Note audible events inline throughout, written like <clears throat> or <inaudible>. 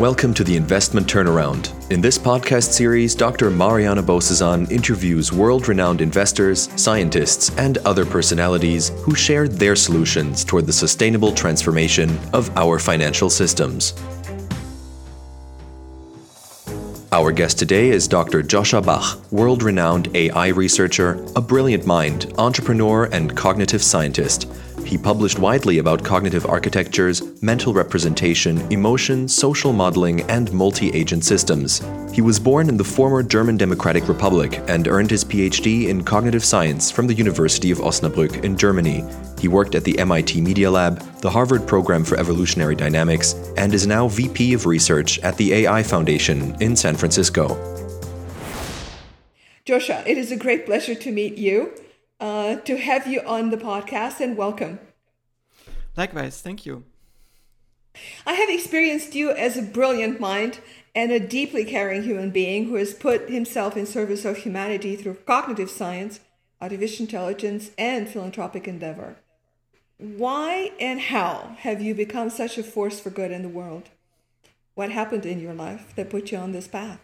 Welcome to the Investment Turnaround. In this podcast series, Dr. Mariana Bozesan interviews world renowned investors, scientists, and other personalities who share their solutions toward the sustainable transformation of our financial systems. Our guest today is Dr. Joscha Bach, world renowned AI researcher, a brilliant mind, entrepreneur, and cognitive scientist. He published widely about cognitive architectures, mental representation, emotion, social modeling, and multi agent systems. He was born in the former German Democratic Republic and earned his PhD in cognitive science from the University of Osnabrück in Germany. He worked at the MIT Media Lab, the Harvard Program for Evolutionary Dynamics, and is now VP of Research at the AI Foundation in San Francisco. Joscha, it is a great pleasure to meet you uh, to have you on the podcast and welcome. Likewise, thank you. I have experienced you as a brilliant mind and a deeply caring human being who has put himself in service of humanity through cognitive science, artificial intelligence, and philanthropic endeavor. Why and how have you become such a force for good in the world? What happened in your life that put you on this path?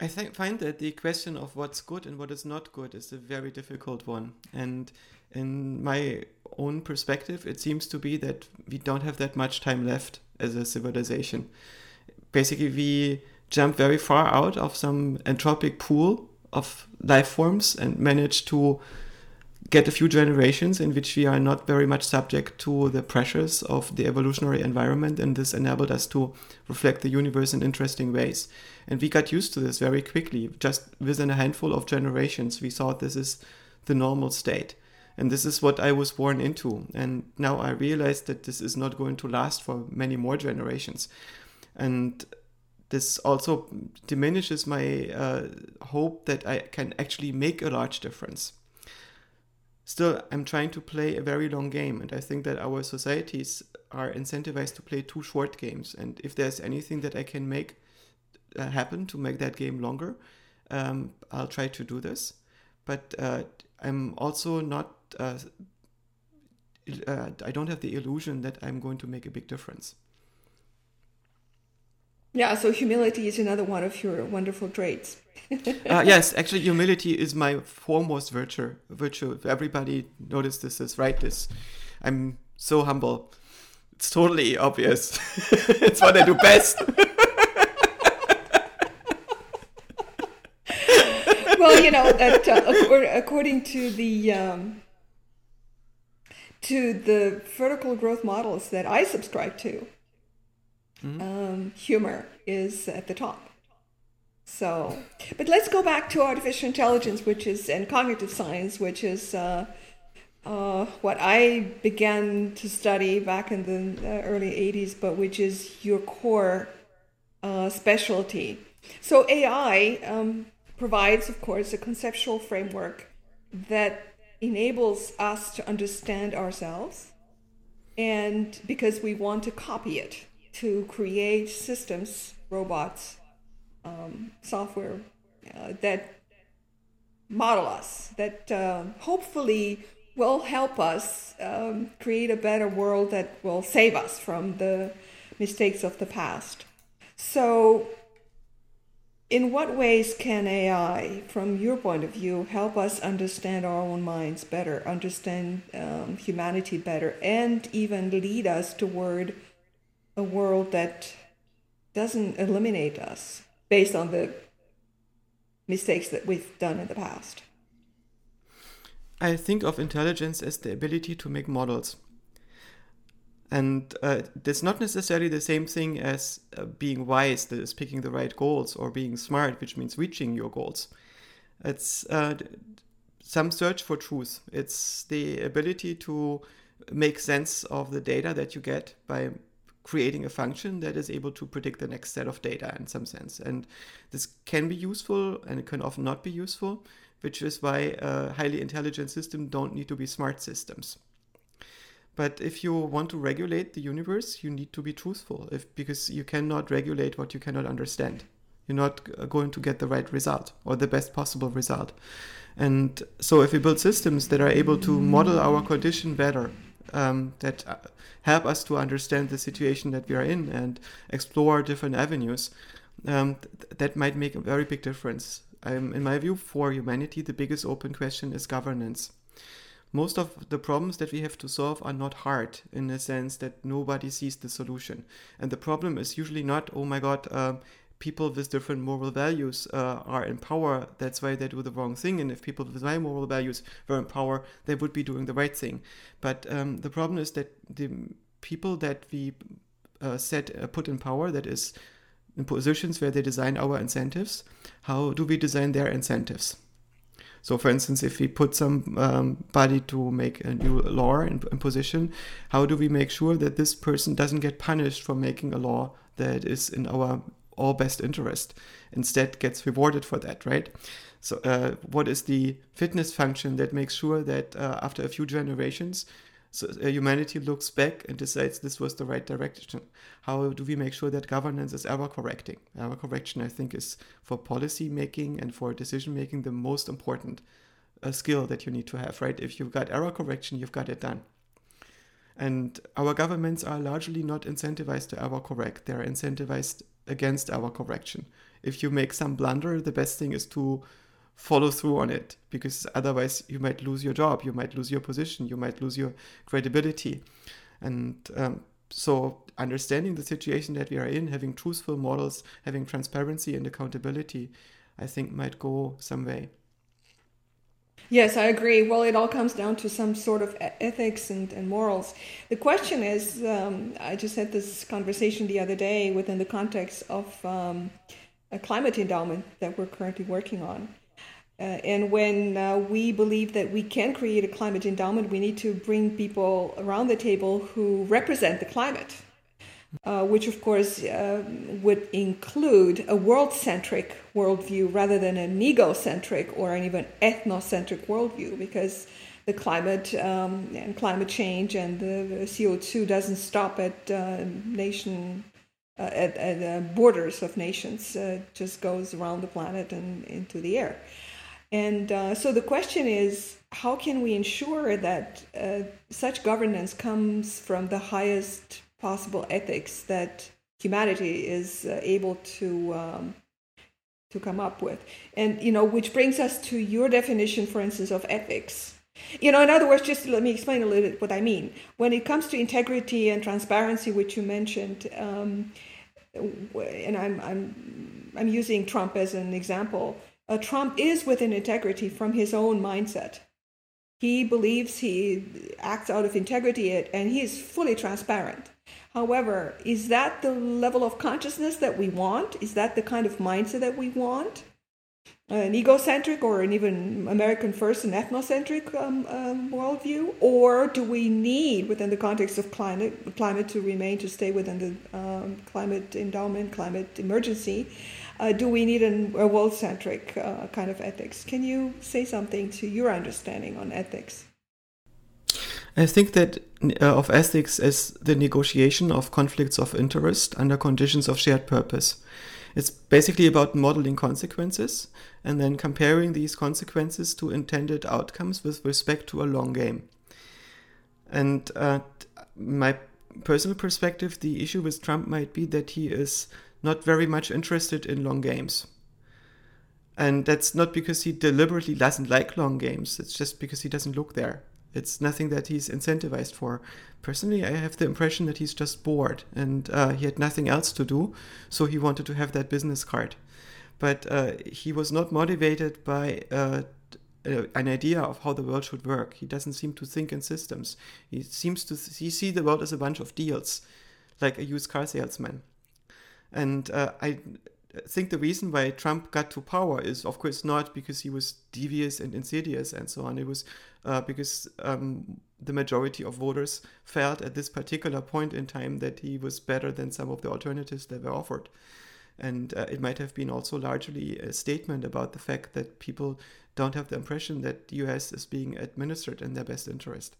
I think, find that the question of what's good and what is not good is a very difficult one. And in my own perspective, it seems to be that we don't have that much time left as a civilization. Basically, we jump very far out of some entropic pool of life forms and manage to get a few generations in which we are not very much subject to the pressures of the evolutionary environment, and this enabled us to reflect the universe in interesting ways. And we got used to this very quickly. Just within a handful of generations, we thought this is the normal state. And this is what I was born into. And now I realize that this is not going to last for many more generations. And this also diminishes my uh, hope that I can actually make a large difference still i'm trying to play a very long game and i think that our societies are incentivized to play too short games. And if there's anything that i can make uh, happen to make that game longer um, i'll try to do this. But uh, i'm also not uh, uh i don't have the illusion that i'm going to make a big difference yeah, so humility is another one of your wonderful traits. <laughs> uh, yes, actually, humility is my foremost virtue. Virtue. Everybody notices this, is right? This, I'm so humble. It's totally obvious. <laughs> it's what I do best. <laughs> well, you know that uh, according to the um, to the vertical growth models that I subscribe to, mm-hmm. um, humor is at the top. So, but let's go back to artificial intelligence, which is and cognitive science, which is uh, uh, what I began to study back in the early '80s, but which is your core uh, specialty. So AI um, provides, of course, a conceptual framework that enables us to understand ourselves, and because we want to copy it to create systems, robots, um, software uh, that model us, that uh, hopefully will help us um, create a better world that will save us from the mistakes of the past. So, in what ways can AI, from your point of view, help us understand our own minds better, understand um, humanity better, and even lead us toward a world that doesn't eliminate us based on the mistakes that we've done in the past. I think of intelligence as the ability to make models. And uh, that's not necessarily the same thing as uh, being wise, that is picking the right goals, or being smart, which means reaching your goals. It's uh, some search for truth. It's the ability to make sense of the data that you get by creating a function that is able to predict the next set of data in some sense. And this can be useful and it can often not be useful, which is why a highly intelligent systems don't need to be smart systems. But if you want to regulate the universe, you need to be truthful if, because you cannot regulate what you cannot understand. You're not uh, going to get the right result or the best possible result. And so, if we build systems that are able to model our condition better um, that uh, help us to understand the situation that we are in and explore different avenues, um, th- that might make a very big difference. Um, in my view, for humanity, the biggest open question is governance. Most of the problems that we have to solve are not hard in the sense that nobody sees the solution. And the problem is usually not, oh my God, uh, people with different moral values uh, are in power, that's why they do the wrong thing. And if people with my moral values were in power, they would be doing the right thing. But um, the problem is that the people that we uh, set uh, put in power, that is in positions where they design our incentives, how do we design their incentives? So, for instance, if we put somebody um, to make a new law in, in, position, how do we make sure that this person doesn't get punished for making a law that is in our all best interest, instead gets rewarded for that, right? So, uh, what is the fitness function that makes sure that uh, after a few generations, so uh, humanity looks back and decides this was the right direction. How do we make sure that governance is error correcting? Error correction, I think, is for policy making and for decision making the most important uh, skill that you need to have, right? If you've got error correction, you've got it done. And our governments are largely not incentivized to error correct. They're incentivized against our correction. If you make some blunder, the best thing is to follow through on it because otherwise you might lose your job, you might lose your position, you might lose your credibility. And um, so, understanding the situation that we are in, having truthful models, having transparency and accountability, I think might go some way. Yes, I agree. Well, it all comes down to some sort of ethics and, and morals. The question is um, I just had this conversation the other day within the context of um, a climate endowment that we're currently working on. Uh, and when uh, we believe that we can create a climate endowment, we need to bring people around the table who represent the climate, uh, which of course uh, would include a world centric worldview rather than an egocentric or an even ethnocentric worldview, because the climate um, and climate change and the CO2 doesn't stop at uh, nation. Uh, at, at borders of nations, it just goes around the planet and into the air. And uh, so the question is how can we ensure that uh, such governance comes from the highest possible ethics that humanity is uh, able to um, to come up with and you know which brings us to your definition for instance of ethics you know in other words just let me explain a little bit what i mean when it comes to integrity and transparency which you mentioned um, and i'm i'm i'm using trump as an example uh, Trump is within integrity from his own mindset. He believes he acts out of integrity and he is fully transparent. However, is that the level of consciousness that we want? Is that the kind of mindset that we want? An egocentric or an even American first and ethnocentric um, um, worldview? Or do we need, within the context of climate, climate to remain, to stay within the um, climate endowment, climate emergency, uh, do we need an, a world centric uh, kind of ethics? Can you say something to your understanding on ethics? I think that uh, of ethics as the negotiation of conflicts of interest under conditions of shared purpose. It's basically about modeling consequences and then comparing these consequences to intended outcomes with respect to a long game. And uh, my personal perspective, the issue with Trump might be that he is not very much interested in long games. And that's not because he deliberately doesn't like long games, it's just because he doesn't look there. It's nothing that he's incentivized for. Personally, I have the impression that he's just bored and uh, he had nothing else to do, so he wanted to have that business card. But uh, he was not motivated by uh, an idea of how the world should work. He doesn't seem to think in systems. He seems to he see the world as a bunch of deals, like a used car salesman. And uh, I think the reason why Trump got to power is, of course, not because he was devious and insidious and so on. It was uh, because um, the majority of voters felt at this particular point in time that he was better than some of the alternatives that were offered. And uh, it might have been also largely a statement about the fact that people don't have the impression that the US is being administered in their best interest.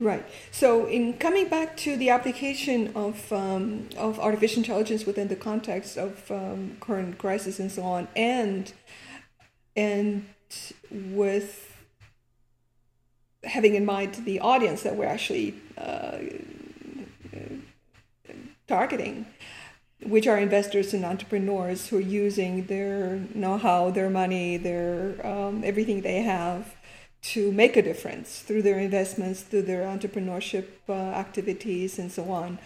Right. So, in coming back to the application of um, of artificial intelligence within the context of um, current crisis and so on, and and with having in mind the audience that we're actually uh, targeting, which are investors and entrepreneurs who are using their know-how, their money, their um, everything they have to make a difference through their investments, through their entrepreneurship uh, activities, and so on.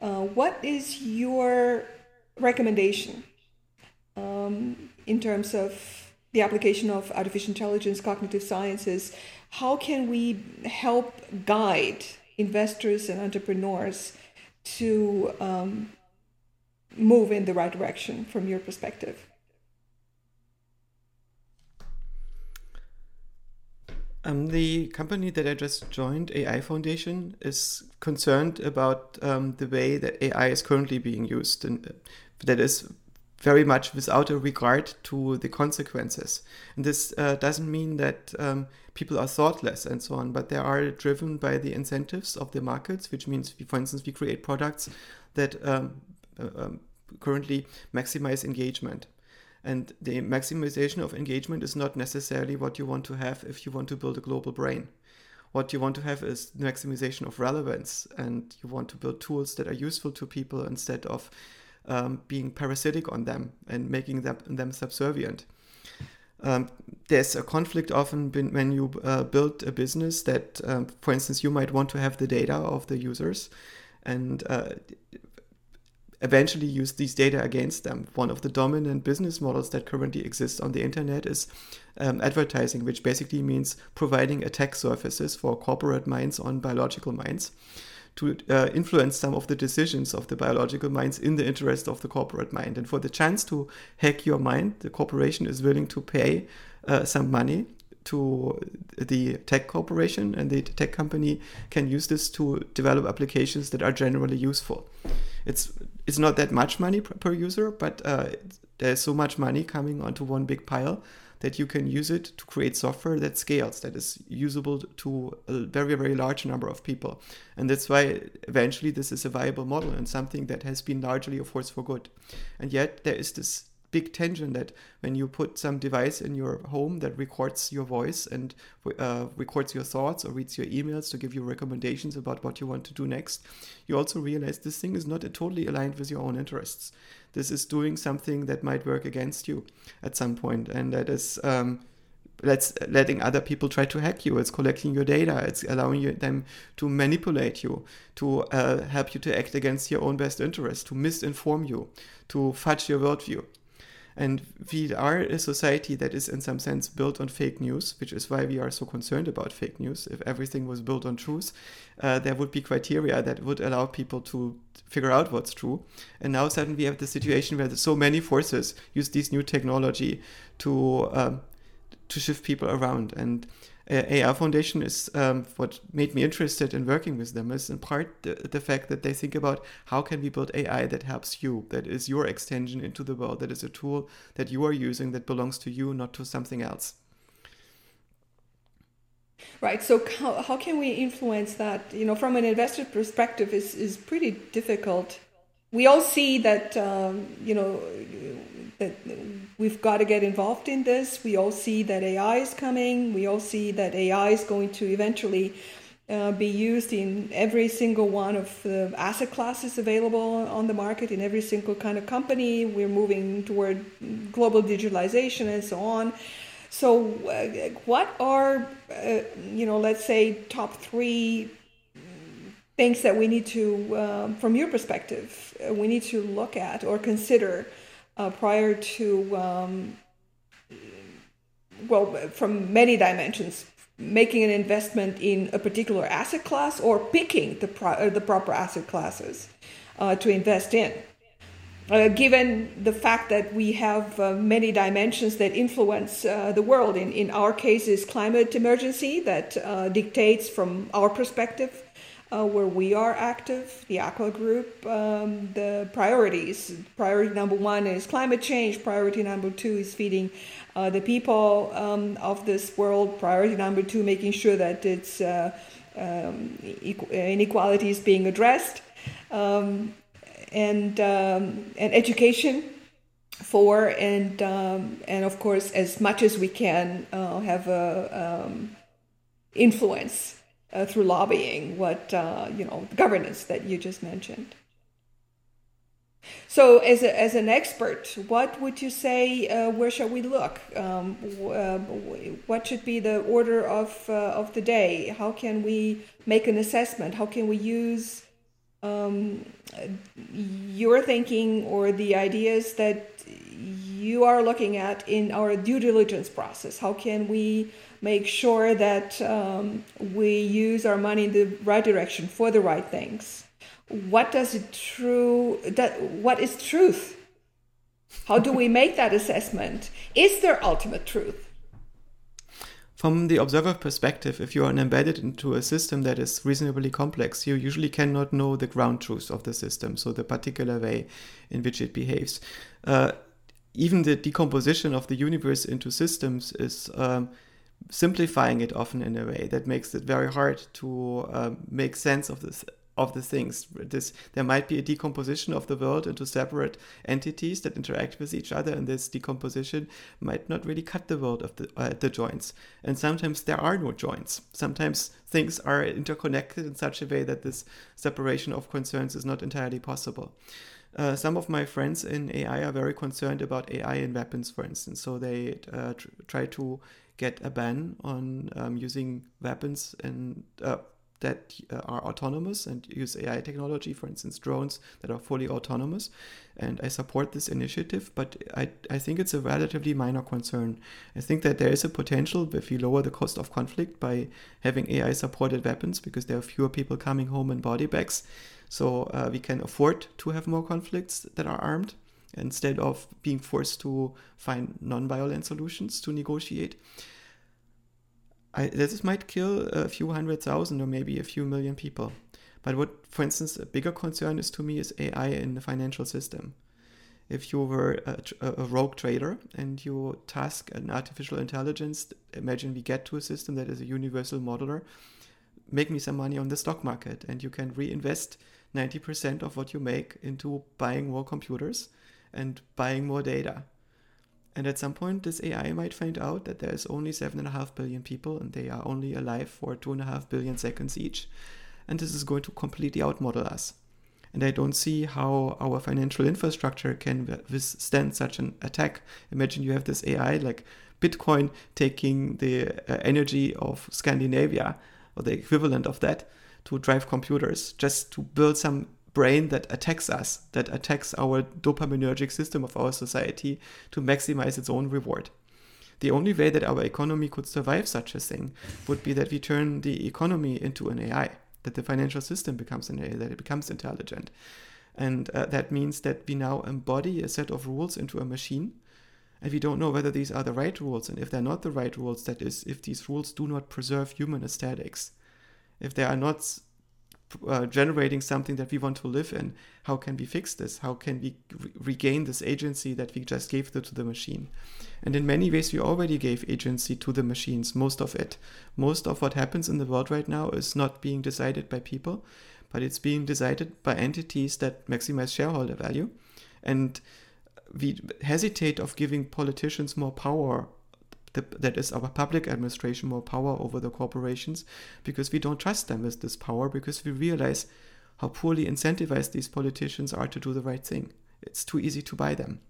Uh, what is your recommendation um, in terms of the application of artificial intelligence, cognitive sciences? How can we help guide investors and entrepreneurs to um, move in the right direction from your perspective? Um, the company that I just joined, AI Foundation, is concerned about um, the way that AI is currently being used, and uh, that is very much without a regard to the consequences. And this uh, doesn't mean that um, people are thoughtless and so on, but they are driven by the incentives of the markets, which means, we, for instance, we create products that um, uh, um, currently maximize engagement. And the maximization of engagement is not necessarily what you want to have if you want to build a global brain. What you want to have is maximization of relevance, and you want to build tools that are useful to people instead of um, being parasitic on them and making them, them subservient. Um, there's a conflict often when you uh, build a business that, um, for instance, you might want to have the data of the users, and uh, eventually use these data against them. One of the dominant business models that currently exists on the internet is um, advertising, which basically means providing attack surfaces for corporate minds on biological minds to uh, influence some of the decisions of the biological minds in the interest of the corporate mind. And for the chance to hack your mind, the corporation is willing to pay uh, some money to the tech corporation, and the tech company can use this to develop applications that are generally useful. It's it's not that much money per, user, but uh, there's so much money coming onto one big pile that you can use it to create software that scales, that is usable to a very, very large number of people. And that's why eventually this is a viable model and something that has been largely a force for good. And yet there is this big tension that when you put some device in your home that records your voice and uh, records your thoughts or reads your emails to give you recommendations about what you want to do next, you also realize this thing is not totally aligned with your own interests. This is doing something that might work against you at some point, and that is. Um, let's letting other people try to hack you it's collecting your data it's allowing you, them to manipulate you to uh, help you to act against your own best interest to misinform you to fudge your worldview and we are a society that is, in some sense, built on fake news, which is why we are so concerned about fake news. If everything was built on truth, uh, there would be criteria that would allow people to figure out what's true. And now suddenly we have the situation where so many forces use this new technology to um, to shift people around. And AI Foundation is um, what made me interested in working with them is in part the, the, fact that they think about how can we build AI that helps you, that is your extension into the world, that is a tool that you are using that belongs to you, not to something else. Right. So how, how can we influence that? You know, from an investor perspective, is is pretty difficult. We all see that um, you know we've got to get involved in this. We all see that AI is coming. We all see that AI is going to eventually uh, be used in every single one of the asset classes available on the market, in every single kind of company. We're moving toward global digitalization and so on. So, uh, what are, uh, you know, let's say top three things that we need to, um, from your perspective, uh, we need to look at or consider uh, prior to, um, well, from many dimensions, making an investment in a particular asset class or picking the, pro- uh, the proper asset classes uh, to invest in. Uh, given the fact that we have uh, many dimensions that influence uh, the world. In, in our case, is climate emergency that uh, dictates, from our perspective, uh, where we are active, the AQAL group, um, the priorities. Priority number one is climate change. Priority number two is feeding uh, the people um, of this world. Priority number two, making sure that it's uh, um, inequality is being addressed, um, and um, and education for and um, and of course as much as we can uh, have a influence uh, through lobbying what uh, you know governance that you just mentioned. So, as, a, as an expert, what would you say? Uh, where shall we look? Um, uh, what should be the order of uh, of the day? How can we make an assessment? How can we use um, your thinking or the ideas that you are looking at in our due diligence process? How can we make sure that um, we use our money in the right direction for the right things? What does it true? That what is truth? How do we make that assessment? Is there ultimate truth? From the observer perspective, if you are embedded into a system that is reasonably complex, you usually cannot know the ground truth of the system, so the particular way in which it behaves. Uh, even the decomposition of the universe into systems is um, simplifying it often in a way that makes it very hard to uh, make sense of this of the things. This there might be a decomposition of the world into separate entities that interact with each other, and this decomposition might not really cut the world of the uh, the joints. And sometimes there are no joints. Sometimes things are interconnected in such a way that this separation of concerns is not entirely possible. Uh, some of my friends in AI are very concerned about AI in weapons, for instance. So they uh, tr- try to get a ban on um, using weapons and uh, that uh, are autonomous and use AI technology, for instance, drones that are fully autonomous. And I support this initiative, but I, I think it's a relatively minor concern. I think that there is a potential if we lower the cost of conflict by having AI supported weapons because there are fewer people coming home in body bags. So uh, we can afford to have more conflicts that are armed instead of being forced to find non violent solutions to negotiate. I, this might kill a few hundred thousand or maybe a few million people. But what, for instance, a bigger concern is to me is AI in the financial system. If you were a, a rogue trader and you task an artificial intelligence, imagine we get to a system that is a universal modeler, make me some money on the stock market, and you can reinvest 90% of what you make into buying more computers and buying more data and at some point, this AI might find out that there's only 7.5 billion people and they are only alive for 2.5 billion seconds each. And this is going to completely outmodel us. And I don't see how our financial infrastructure can withstand such an attack. Imagine you have this AI like Bitcoin taking the uh, energy of Scandinavia or the equivalent of that to drive computers just to build some brain that attacks us, that attacks our dopaminergic system of our society to maximize its own reward. The only way that our economy could survive such a thing would be that we turn the economy into an AI, that the financial system becomes an AI, that it becomes intelligent. And uh, that means that we now embody a set of rules into a machine, and we don't know whether these are the right rules. And if they're not the right rules, that is, if these rules do not preserve human aesthetics, if they are not uh, generating something that we want to live in. How can we fix this? How can we re- regain this agency that we just gave to the machine? And in many ways, we already gave agency to the machines, most of it. Most of what happens in the world right now is not being decided by people, but it's being decided by entities that maximize shareholder value. And we hesitate of giving politicians more power the, that is our public administration more power over the corporations because we don't trust them with this power because we realize how poorly incentivized these politicians are to do the right thing. It's too easy to buy them.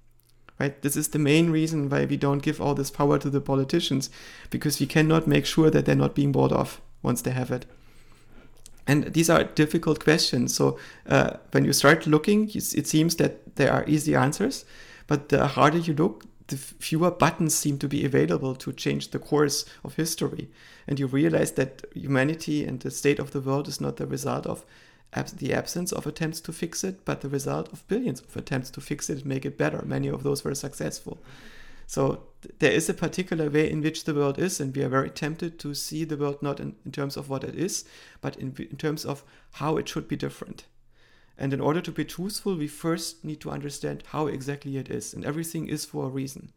Right? This is the main reason why we don't give all this power to the politicians because we cannot make sure that they're not being bought off once they have it. And these are difficult questions. So uh, when you start looking, it seems that there are easy answers, but the harder you look, the fewer buttons seem to be available to change the course of history. And you realize that humanity and the state of the world is not the result of the absence of attempts to fix it, but the result of billions of attempts to fix it and make it better. Many of those were successful. So th- there is a particular way in which the world is, and we are very tempted to see the world not in, in terms of what it is, but in, in terms of how it should be different. And in order to be truthful, we first need to understand how exactly it is. And everything is for a reason.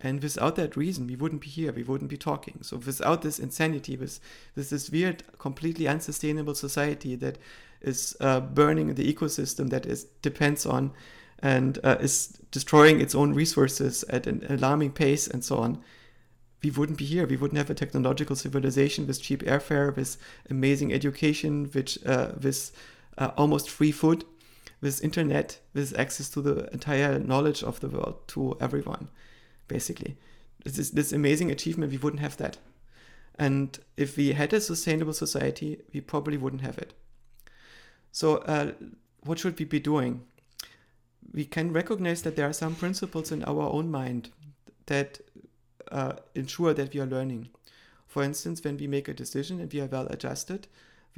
And without that reason, we wouldn't be here, we wouldn't be talking. So without this insanity, with, with this weird, completely unsustainable society that is uh, burning the ecosystem that is depends on and uh, is destroying its own resources at an alarming pace and so on, we wouldn't be here. We wouldn't have a technological civilization with cheap airfare, with amazing education, which uh, with uh, almost free food, with internet, with access to the entire knowledge of the world to everyone, basically. This is this amazing achievement. We wouldn't have that, and if we had a sustainable society, we probably wouldn't have it. So, uh, what should we be doing? We can recognize that there are some principles in our own mind that uh, ensure that we are learning. For instance, when we make a decision and we are well adjusted,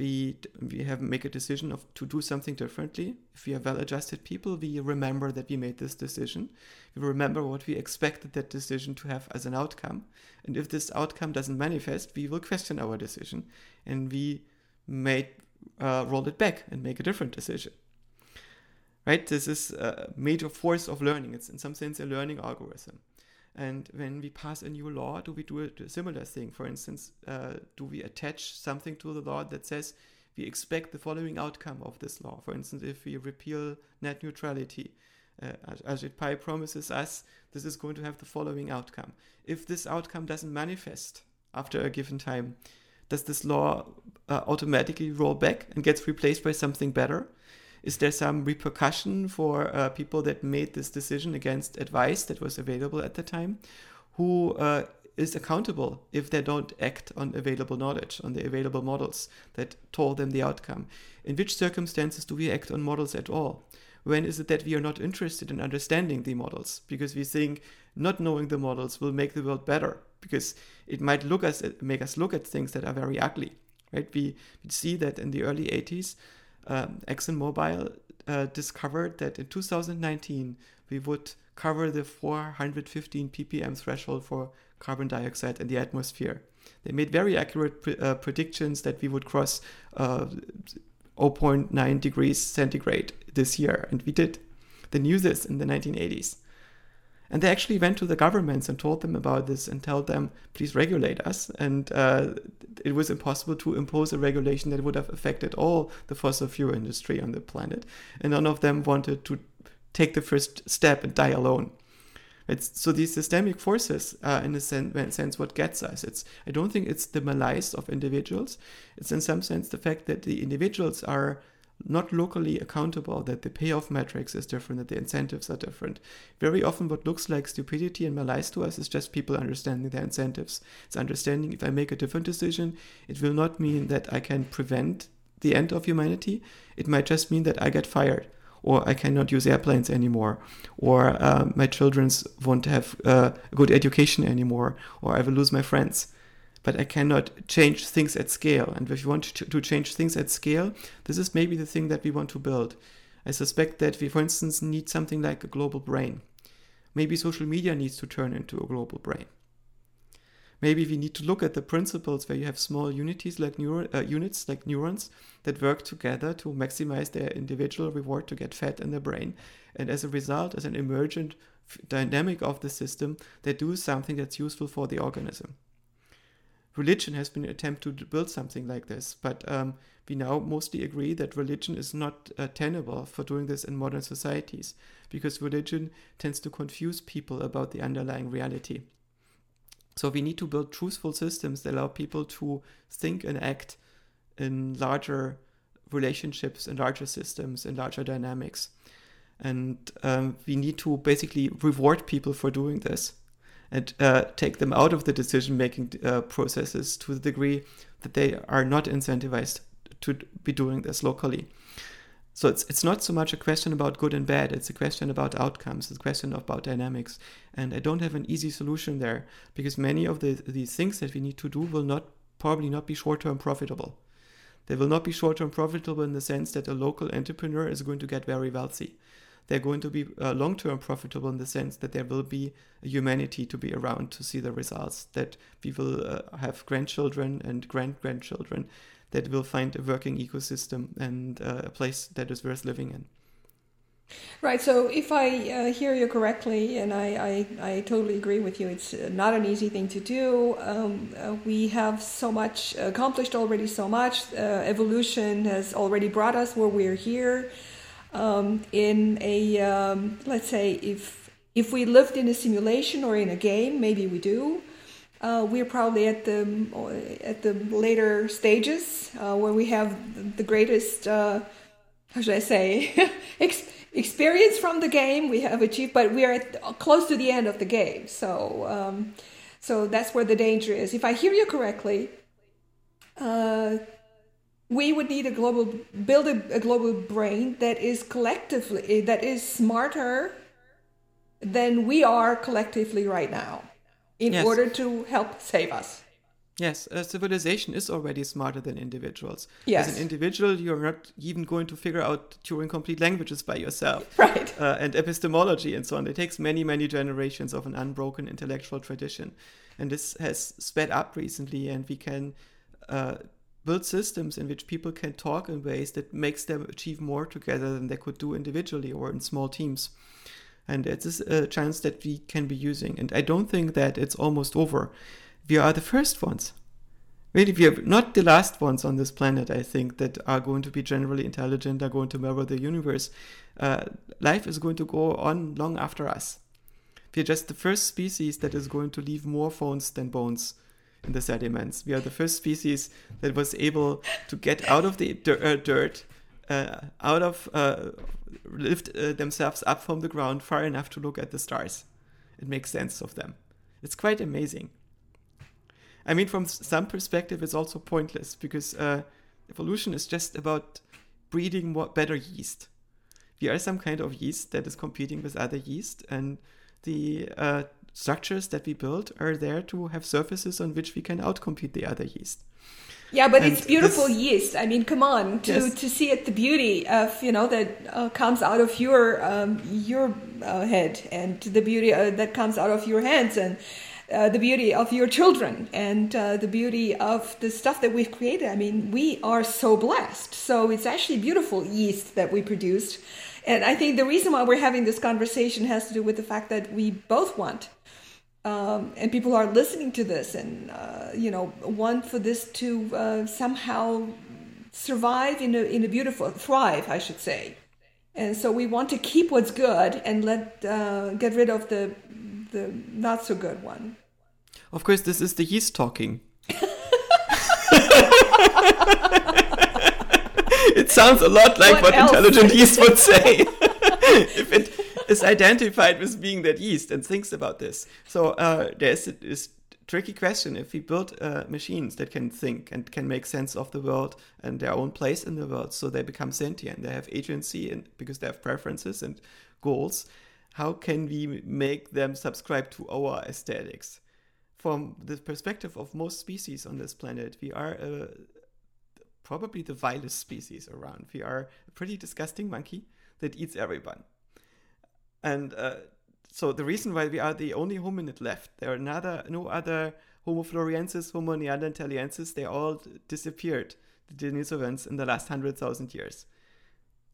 we we have make a decision of to do something differently. If we are well adjusted people, we remember that we made this decision. We remember what we expected that decision to have as an outcome. And if this outcome doesn't manifest, we will question our decision and we may uh, roll it back and make a different decision. Right? This is a major force of learning. It's in some sense a learning algorithm. And when we pass a new law, do we do a similar thing? For instance, uh, do we attach something to the law that says we expect the following outcome of this law? For instance, if we repeal net neutrality, uh, Ajit Pai promises us this is going to have the following outcome. If this outcome doesn't manifest after a given time, does this law uh, automatically roll back and gets replaced by something better? Is there some repercussion for uh, people that made this decision against advice that was available at the time? Who uh, is accountable if they don't act on available knowledge, on the available models that told them the outcome? In which circumstances do we act on models at all? When is it that we are not interested in understanding the models because we think not knowing the models will make the world better because it might look us make us look at things that are very ugly, right? We, we see that in the early 80s, um, ExxonMobil uh, discovered that in 2019 we would cover the 415 ppm threshold for carbon dioxide in the atmosphere. They made very accurate pre- uh, predictions that we would cross uh, 0.9 degrees centigrade this year, and we did. They knew this in the 1980s. And they actually went to the governments and told them about this and told them, please regulate us. And uh, it was impossible to impose a regulation that would have affected all the fossil fuel industry on the planet. And none of them wanted to take the first step and die alone. It's, so these systemic forces, uh, in a sense, sense, what gets us. It's I don't think it's the malaise of individuals. It's in some sense the fact that the individuals are not locally accountable, that the payoff metrics is different, that the incentives are different. Very often, what looks like stupidity and malice to us is just people understanding their incentives. It's understanding if I make a different decision, it will not mean that I can prevent the end of humanity. It might just mean that I get fired, or I cannot use airplanes anymore, or uh, my children won't have uh, a good education anymore, or I will lose my friends but I cannot change things at scale. And if you want to, to, change things at scale, this is maybe the thing that we want to build. I suspect that we, for instance, need something like a global brain. Maybe social media needs to turn into a global brain. Maybe we need to look at the principles where you have small unities like neuron, uh, units like neurons that work together to maximize their individual reward to get fat in the brain. And as a result, as an emergent dynamic of the system, they do something that's useful for the organism religion has been an attempt to build something like this, but um, we now mostly agree that religion is not uh, tenable for doing this in modern societies because religion tends to confuse people about the underlying reality. So we need to build truthful systems that allow people to think and act in larger relationships, and larger systems, and larger dynamics. And um, we need to basically reward people for doing this and uh, take them out of the decision making uh, processes to the degree that they are not incentivized to be doing this locally. So it's it's not so much a question about good and bad. It's a question about outcomes. It's a question about dynamics. And I don't have an easy solution there because many of the these things that we need to do will not probably not be short term profitable. They will not be short term profitable in the sense that a local entrepreneur is going to get very wealthy they're going to be uh, long term profitable in the sense that there will be humanity to be around to see the results, that we will uh, have grandchildren and grand grandchildren that will find a working ecosystem and uh, a place that is worth living in. Right. So, if I uh, hear you correctly, and I, I, I, totally agree with you, it's uh, not an easy thing to do. Um, uh, we have so much accomplished already, so much. Uh, evolution has already brought us where we're here um, in a um, let's say if if we lived in a simulation or in a game, maybe we do. Uh, we're probably at the at the later stages uh, where we have the greatest, uh, how should I say, <laughs> ex- experience from the game. We have achieved, but we are at, close to the end of the game. So, um, so that's where the danger is. If I hear you correctly, uh, we would need a global build a, a global brain that is collectively that is smarter than we are collectively right now in yes. order to help save us. Yes, a civilization is already smarter than individuals. Yes. As an individual, you're not even going to figure out Turing complete languages by yourself. <laughs> Right. Uh, and epistemology and so on. It takes many, many generations of an unbroken intellectual tradition. And this has sped up recently, and we can uh, build systems in which people can talk in ways that makes them achieve more together than they could do individually or in small teams and it is a chance that we can be using. And I don't think that it's almost over. We are the first ones. Really, we are not the last ones on this planet, I think, that are going to be generally intelligent, are going to mirror the universe. Uh, life is going to go on long after us. We're just the first species that is going to leave more phones than bones in the sediments. We are the first species that was able to get out of the uh, dirt uh, out of uh, lift uh, themselves up from the ground far enough to look at the stars. It makes sense of them. It's quite amazing. I mean, from some perspective, it's also pointless because uh, evolution is just about breeding more better yeast. We are some kind of yeast that is competing with other yeast, and the uh, structures that we build are there to have surfaces on which we can outcompete the other yeast. Yeah, but and it's beautiful this, yeast. I mean, come on, to, yes. to see it, the beauty of you know that uh, comes out of your um, your uh, head, and the beauty uh, that comes out of your hands, and uh, the beauty of your children, and uh, the beauty of the stuff that we've created. I mean, we are so blessed. So it's actually beautiful yeast that we produced, and I think the reason why we're having this conversation has to do with the fact that we both want um, and people are listening to this and uh, you know want for this to uh, somehow survive in a in a beautiful thrive I should say. And so we want to keep what's good and let uh, get rid of the the not so good one. Of course this is the yeast talking. <laughs> It sounds a lot like what, what intelligent yeast would say. <laughs> If it is identified with being that yeast and thinks about this. So uh, there's this tricky question. If we build uh, machines that can think and can make sense of the world and their own place in the world so they become sentient they have agency and because they have preferences and goals how can we make them subscribe to our aesthetics? From the perspective of most species on this planet we are uh, probably the vilest species around. We are a pretty disgusting monkey that eats everyone and uh, so the reason why we are the only hominid left, there are nada, no other Homo floresiensis, Homo neanderthaliensis, they all disappeared, the Denisovans, in the last 100,000 years.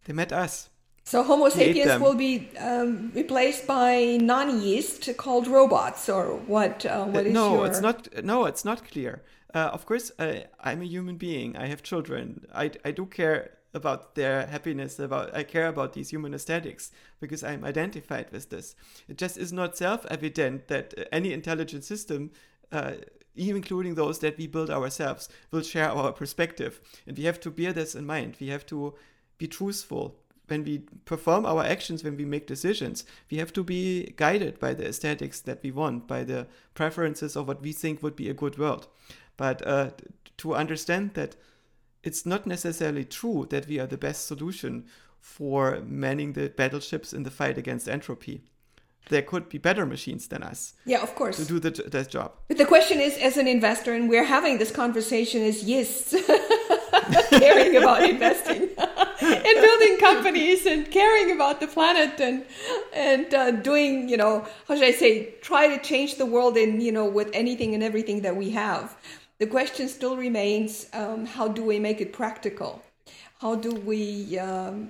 They met us. So Homo sapiens will be um, replaced by non-yeast called robots, or what? Uh, what uh, no, your... it's not. No, it's not clear. Uh, of course, uh, I'm a human being. I have children. I, I do care about their happiness about i care about these human aesthetics because i'm identified with this. It just is not self-evident that any intelligent system uh, including those that we build ourselves will share our perspective. And we have to bear this in mind. We have to be truthful. When we perform our actions when we make decisions we have to be guided by the aesthetics that we want by the preferences of what we think would be a good world. But uh, to understand that it's not necessarily true that we are the best solution for manning the battleships in the fight against entropy. There could be better machines than us. Yeah, of course. To do the, that job. But the question is, as an investor, and we're having this conversation, is yes, <laughs> caring about investing <laughs> and building companies and caring about the planet and and uh, doing, you know, how should I say, try to change the world in, you know, with anything and everything that we have the question still remains um, how do we make it practical? How do we? Um,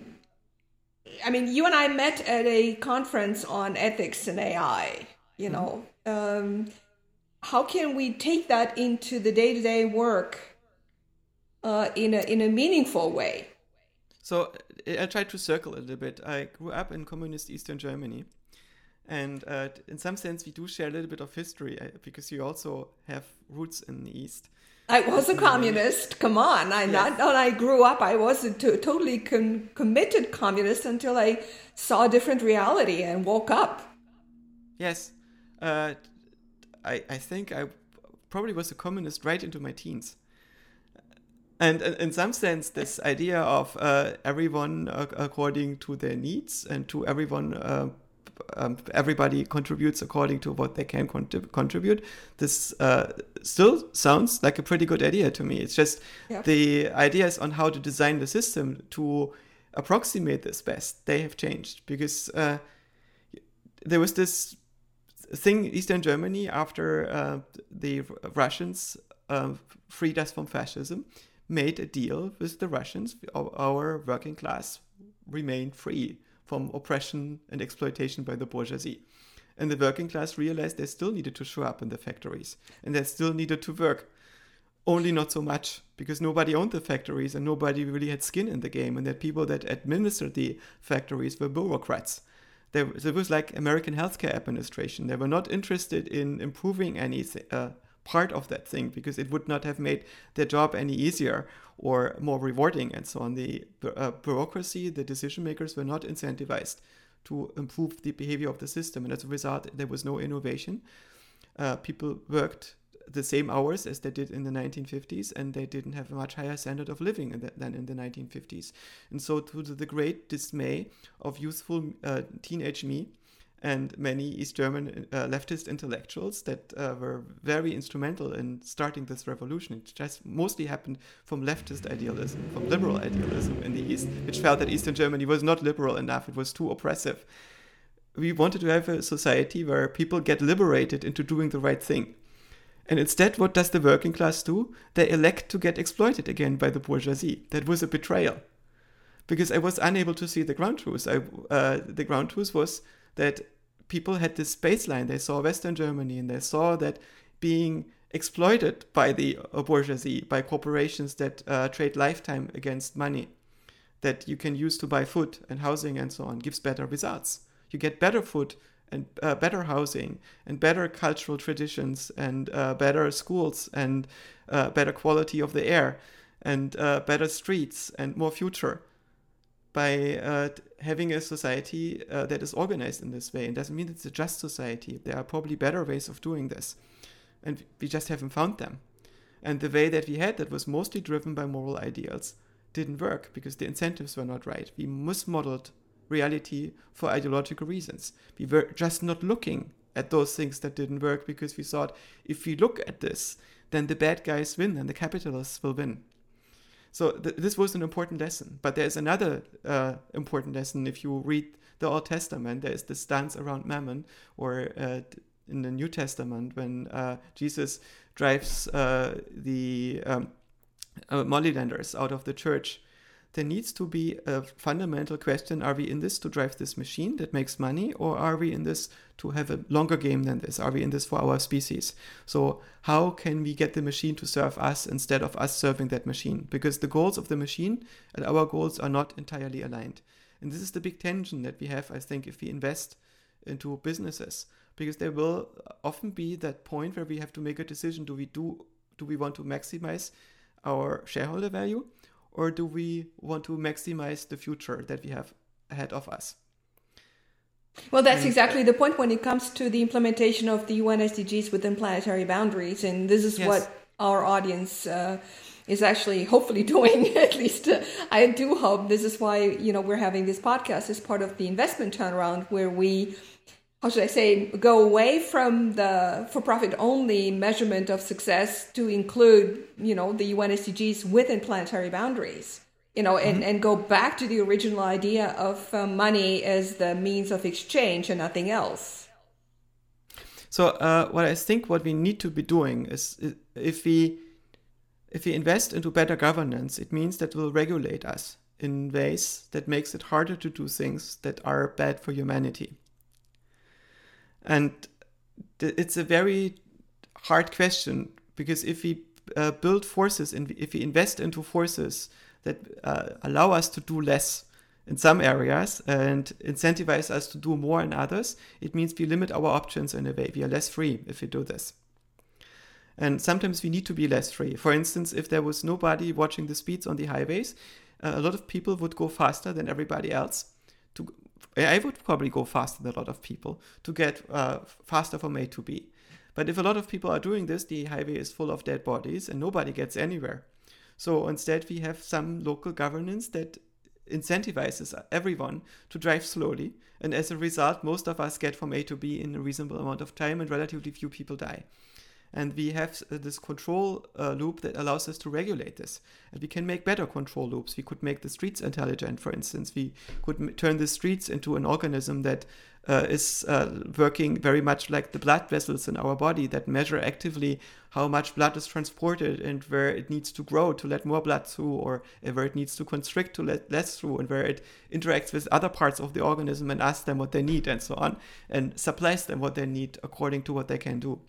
I mean, you and I met at a conference on ethics and AI. You know, mm-hmm. um, how can we take that into the day to day work uh, in a in a meaningful way? So I tried to circle a little bit. I grew up in communist Eastern Germany, And uh, in some sense, we do share a little bit of history uh, because you also have roots in the East. I was a communist. Come on, I yes. not when I grew up, I was a t- totally con- committed communist until I saw a different reality and woke up. Yes, uh, I I think I probably was a communist right into my teens. And in some sense, this idea of uh, everyone according to their needs and to everyone uh, um, everybody contributes according to what they can contrib- contribute. This uh, still sounds like a pretty good idea to me. It's just yeah. the ideas on how to design the system to approximate this best they have changed because uh, there was this thing Eastern Germany after uh, the Russians uh, freed us from fascism made a deal with the Russians. Our working class remained free from oppression and exploitation by the bourgeoisie. And the working class realized they still needed to show up in the factories and they still needed to work. Only not so much because nobody owned the factories and nobody really had skin in the game, and that people that administered the factories were bureaucrats. There, was like American healthcare administration. They were not interested in improving any uh, part of that thing because it would not have made their job any easier or more rewarding and so on. The uh, bureaucracy, the decision makers were not incentivized to improve the behavior of the system, and as a result, there was no innovation. Uh, people worked the same hours as they did in the 1950s, and they didn't have a much higher standard of living in the, than in the 1950s. And so, to the great dismay of youthful uh, teenage me, and many East German uh, leftist intellectuals that uh, were very instrumental in starting this revolution. It just mostly happened from leftist idealism, from liberal idealism in the East, which felt that Eastern Germany was not liberal enough, it was too oppressive. We wanted to have a society where people get liberated into doing the right thing. And instead, what does the working class do? They elect to get exploited again by the bourgeoisie. That was a betrayal. Because I was unable to see the ground truth. I, uh, the ground truth was that people had this baseline. They saw Western Germany and they saw that being exploited by the bourgeoisie, by corporations that uh, trade lifetime against money that you can use to buy food and housing and so on, gives better results. You get better food and uh, better housing and better cultural traditions and uh, better schools and uh, better quality of the air and uh, better streets and more future by uh, having a society uh, that is organized in this way. It doesn't mean it's a just society. There are probably better ways of doing this. And we just haven't found them. And the way that we had that was mostly driven by moral ideals didn't work because the incentives were not right. We mismodeled reality for ideological reasons. We were just not looking at those things that didn't work because we thought if we look at this, then the bad guys win and the capitalists will win. So th- this was an important lesson. But there's another uh, important lesson if you read the Old Testament. There's this dance around Mammon, or uh, in the New Testament when uh, Jesus drives uh, the um, uh, moneylenders out of the church there needs to be a fundamental question are we in this to drive this machine that makes money or are we in this to have a longer game than this? Are we in this for our species? So how can we get the machine to serve us instead of us serving that machine? Because the goals of the machine and our goals are not entirely aligned. And this is the big tension that we have i think if we invest into businesses. Because there will often be that point where we have to make a decision do we do do we want to maximize our shareholder value or do we want to maximize the future that we have ahead of us? Well, that's exactly the point when it comes to the implementation of the UN SDGs within planetary boundaries. And this is yes. what our audience uh, is actually hopefully <laughs> doing. At least uh, I do hope this is why, you know, we're having this podcast as part of the investment turnaround where we how should I say, go away from the for-profit only measurement of success to include, you know, the UN SDGs within planetary boundaries, you know, and, mm-hmm. and go back to the original idea of uh, money as the means of exchange and nothing else. So, uh, what I think what we need to be doing is if we if we invest into better governance, it means that will regulate us in ways that makes it harder to do things that are bad for humanity. And it's a very hard question because if we uh, build forces and if we invest into forces that uh, allow us to do less in some areas and incentivize us to do more in others, it means we limit our options in a way. We are less free if we do this. And sometimes we need to be less free. For instance, if there was nobody watching the speeds on the highways, uh, a lot of people would go faster than everybody else. I would probably go faster than a lot of people to get uh, faster from A to B. But if a lot of people are doing this, the highway is full of dead bodies and nobody gets anywhere. So instead, we have some local governance that incentivizes everyone to drive slowly. And as a result, most of us get from A to B in a reasonable amount of time and relatively few people die. And we have uh, this control uh, loop that allows us to regulate this. And we can make better control loops. We could make the streets intelligent, for instance. We could m- turn the streets into an organism that uh, is uh, working very much like the blood vessels in our body that measure actively how much blood is transported and where it needs to grow to let more blood through, or where it needs to constrict to let less through, and where it interacts with other parts of the organism and asks them what they need, and so on, and supplies them what they need according to what they can do.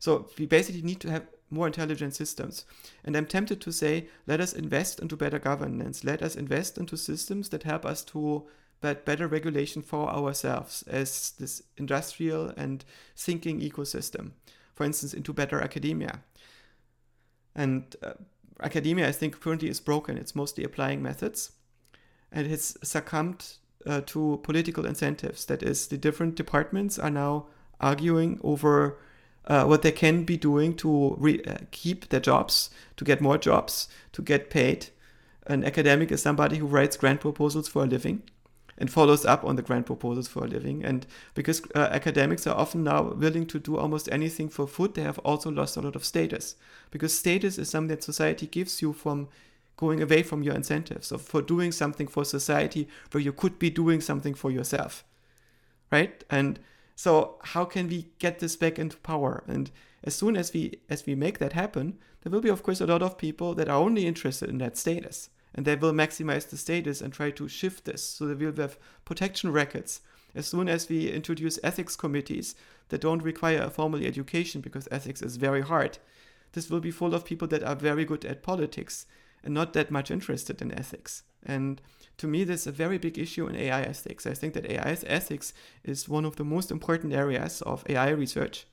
So we basically need to have more intelligent systems. And I'm tempted to say, let us invest into better governance. Let us invest into systems that help us to but better regulation for ourselves as this industrial and thinking ecosystem. For instance, into better academia. And uh, academia, I think, currently is broken. It's mostly applying methods. And it's succumbed uh, to political incentives. That is, the different departments are now arguing over uh, what they can be doing to re- uh, keep their jobs, to get more jobs, to get paid. An academic is somebody who writes grant proposals for a living and follows up on the grant proposals for a living. And because uh, academics are often now willing to do almost anything for food, they have also lost a lot of status. Because status is something that society gives you from going away from your incentives, of for doing something for society where you could be doing something for yourself. Right? And so how can we get this back into power? And as soon as we as we make that happen, there will be of course a lot of people that are only interested in that status and they will maximize the status and try to shift this. So they will have protection records. As soon as we introduce ethics committees that don't require a formal education because ethics is very hard, this will be full of people that are very good at politics and not that much interested in ethics. And to me, this is a very big issue in AI ethics. I think that AI ethics is one of the most important areas of AI research.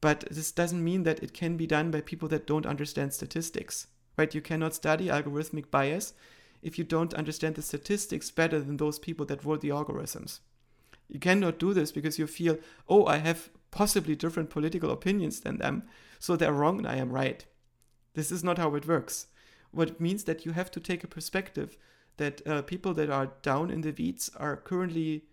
But this doesn't mean that it can be done by people that don't understand statistics right? You cannot study algorithmic bias if you don't understand the statistics better than those people that wrote the algorithms. You cannot do this because you feel, oh, I have possibly different political opinions than them, so they're wrong and I am right. This is not how it works. What it means that you have to take a perspective that uh, people that are down in the weeds are currently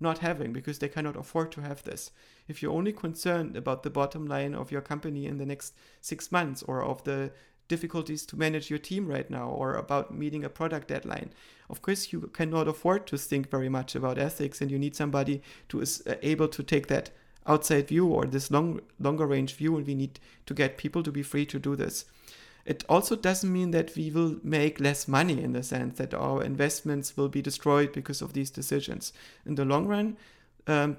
not having because they cannot afford to have this. If you're only concerned about the bottom line of your company in the next six months or of the difficulties to manage your team right now or about meeting a product deadline. Of course, you cannot afford to think very much about ethics, and you need somebody to is uh, able to take that outside view or this long longer range view, and we need to get people to be free to do this. It also doesn't mean that we will make less money in the sense that our investments will be destroyed because of these decisions. In the long run, um,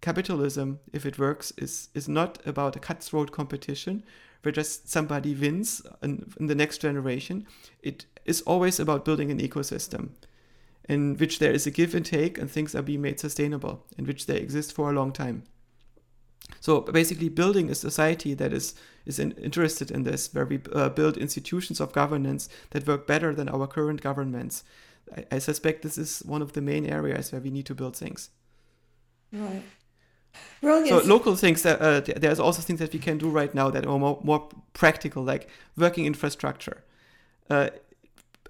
capitalism, if it works, is is not about a cutthroat competition where just somebody wins in, in the next generation. It is always about building an ecosystem in which there is a give and take and things are being made sustainable, in which they exist for a long time. So basically, building a society that is is in, interested in this, where we uh, build institutions of governance that work better than our current governments. I, I, suspect this is one of the main areas where we need to build things. Right. So local things that uh, there's also things that we can do right now that are more, more practical, like working infrastructure, uh,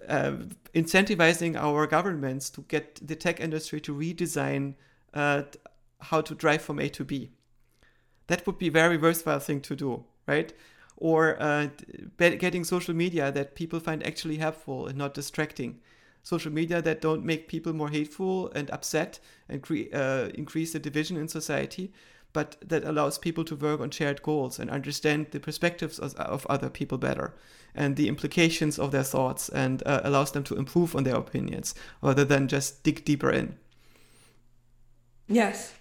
uh, incentivizing our governments to get the tech industry to redesign uh, how to drive from A to B. That would be a very worthwhile thing to do, right? Or uh, getting social media that people find actually helpful and not distracting social media that don't make people more hateful and upset and uh, increase the division in society, but that allows people to work on shared goals and understand the perspectives of, of other people better and the implications of their thoughts and uh, allows them to improve on their opinions rather than just dig deeper in. Yes.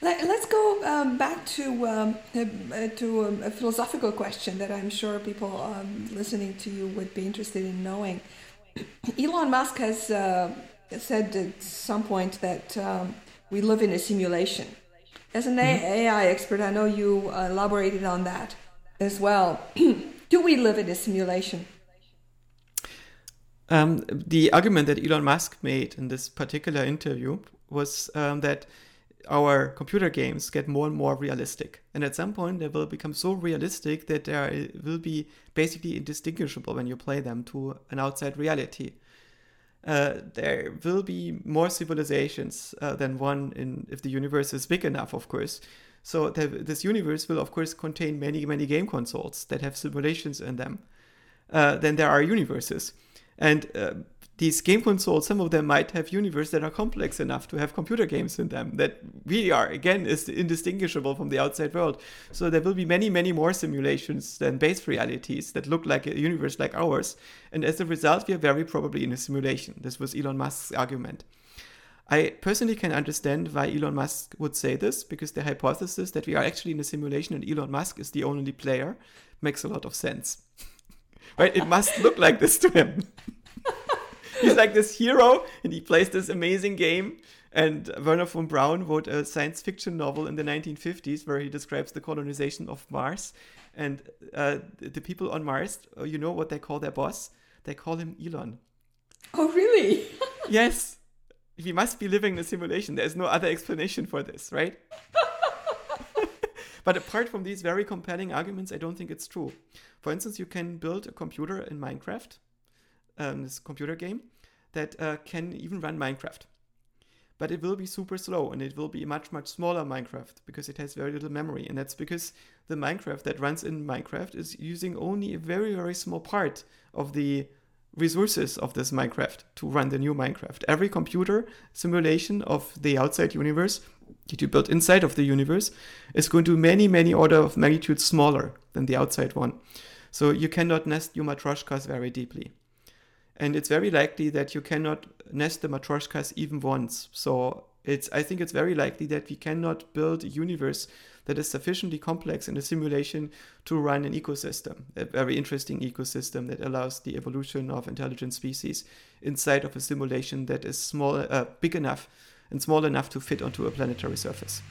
Let, us go um, back to um, uh, to um, a philosophical question that I'm sure people um, listening to you would be interested in knowing <clears throat> Elon Musk has uh, said at some point that um, we live in a simulation. As an mm-hmm. AI expert, I know you elaborated on that as well. <clears throat> Do we live in a simulation? Um, the argument that Elon Musk made in this particular interview was um, that our computer games get more and more realistic. And at some point, they will become so realistic that they will be basically indistinguishable when you play them to an outside reality. Uh, there will be more civilizations uh, than one in if the universe is big enough, of course. So the, this universe will, of course, contain many, many game consoles that have simulations in them. Uh, then there are universes. And uh, these game consoles, some of them might have universes that are complex enough to have computer games in them that really are, again, is indistinguishable from the outside world. So there will be many, many more simulations than base realities that look like a universe like ours. And as a result, we are very probably in a simulation. This was Elon Musk's argument. I personally can understand why Elon Musk would say this because the hypothesis that we are actually in a simulation and Elon Musk is the only player makes a lot of sense. <laughs> right? It must look like this to him. <laughs> he's like this hero and he plays this amazing game. And Wernher von Braun wrote a science fiction novel in the 1950s where he describes the colonization of Mars. And uh, the people on Mars, uh, you know what they call their boss? They call him Elon. Oh, really? <laughs> yes. We must be living in a simulation. There's no other explanation for this, right? <laughs> but apart from these very compelling arguments, I don't think it's true. For instance, you can build a computer in Minecraft, um, this computer game, that uh, can even run Minecraft. But it will be super slow and it will be much, much smaller Minecraft because it has very little memory. And that's because the Minecraft that runs in Minecraft is using only a very, very small part of the resources of this Minecraft to run the new Minecraft. Every computer simulation of the outside universe that you build inside of the universe is going to many, many order of magnitude smaller than the outside one. So you cannot nest your matryoshkas very deeply. And it's very likely that you cannot nest the matryoshkas even once. So it's I think it's very likely that we cannot build a universe that is sufficiently complex in a simulation to run an ecosystem, a very interesting ecosystem that allows the evolution of intelligent species inside of a simulation that is small, uh, big enough and small enough to fit onto a planetary surface.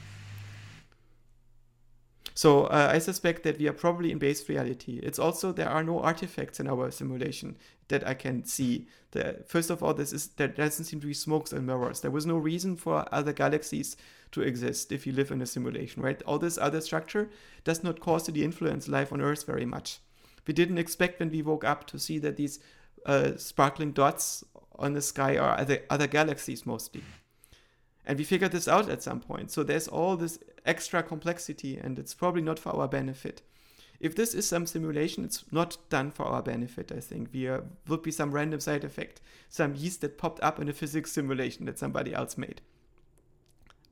So uh, I suspect that we are probably in base reality. It's also there are no artifacts in our simulation that I can see. The, first of all, this is there doesn't seem to be smokes and mirrors. There was no reason for other galaxies to exist if you live in a simulation, right? All this other structure does not cause causally influence life on Earth very much. We didn't expect when we woke up to see that these uh, sparkling dots on the sky are other, other galaxies mostly. And we figured this out at some point. So there's all this extra complexity, and it's probably not for our benefit. If this is some simulation, it's not done for our benefit, I think. There would be some random side effect, some yeast that popped up in a physics simulation that somebody else made.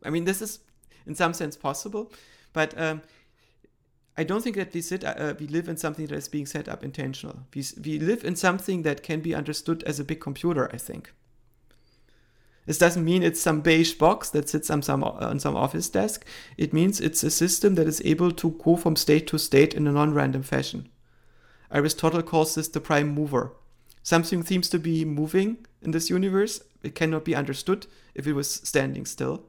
I mean, this is in some sense possible, but um, I don't think that we sit, uh, we live in something that is being set up intentional. We, we live in something that can be understood as a big computer, I think. This doesn't mean it's some beige box that sits on some, on some office desk. It means it's a system that is able to go from state to state in a non random fashion. Aristotle calls this the prime mover. Something seems to be moving in this universe. It cannot be understood if it was standing still.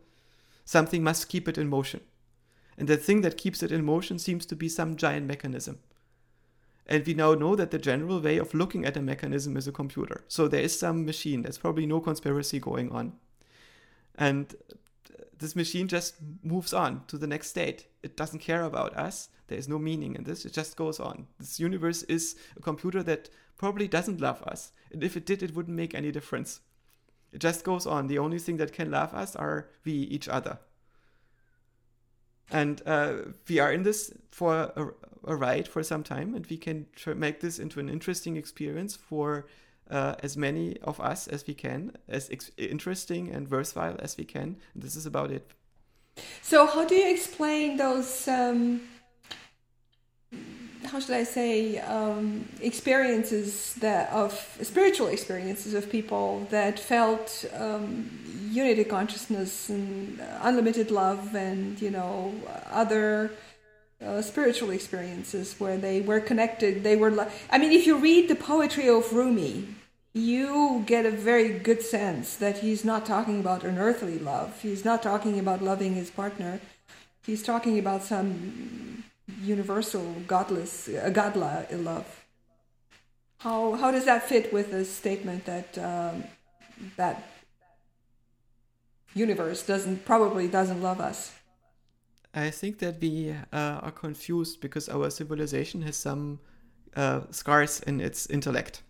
Something must keep it in motion. And the thing that keeps it in motion seems to be some giant mechanism. And we now know that the general way of looking at a mechanism is a computer. So there is some machine. There's probably no conspiracy going on. And this machine just moves on to the next state. It doesn't care about us. There is no meaning in this. It just goes on. This universe is a computer that probably doesn't love us. And if it did, it wouldn't make any difference. It just goes on. The only thing that can love us are we, each other. And uh, we are in this for a, a, ride for some time, and we can tr- make this into an interesting experience for uh, as many of us as we can, as ex- interesting and worthwhile as we can. This is about it. So, how do you explain those? Um, how should I say? Um, experiences that of spiritual experiences of people that felt um, unity consciousness and unlimited love and you know other uh, spiritual experiences where they were connected they were i mean if you read the poetry of rumi you get a very good sense that he's not talking about an earthly love. He's not talking about loving his partner. He's talking about some universal, godless, uh, godla in love. How how does that fit with the statement that um, that universe doesn't probably doesn't love us? I think that we uh, are confused because our civilization has some uh, scars in its intellect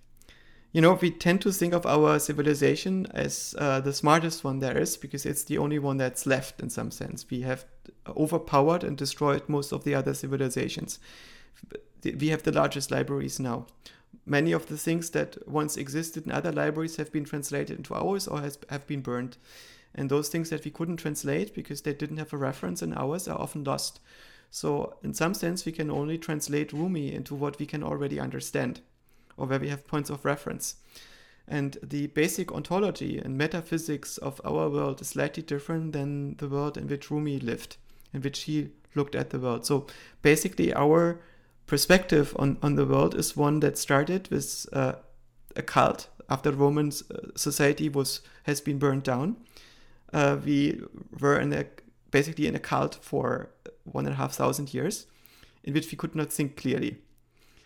you know, we tend to think of our civilization as uh, the smartest one there is because it's the only one that's left in some sense. We have overpowered and destroyed most of the other civilizations. We have the largest libraries now. Many of the things that once existed in other libraries have been translated into ours or has, have been burned. And those things that we couldn't translate because they didn't have a reference in ours are often lost. So, in some sense, we can only translate Rumi into what we can already understand or where we have points of reference. And the basic ontology and metaphysics of our world is slightly different than the world in which Rumi lived, in which he looked at the world. So basically, our perspective on, on the world is one that started with uh, a cult after Roman uh, society was has been burned down. Uh, we were in a basically in a cult for one and a half thousand years, in which we could not think clearly.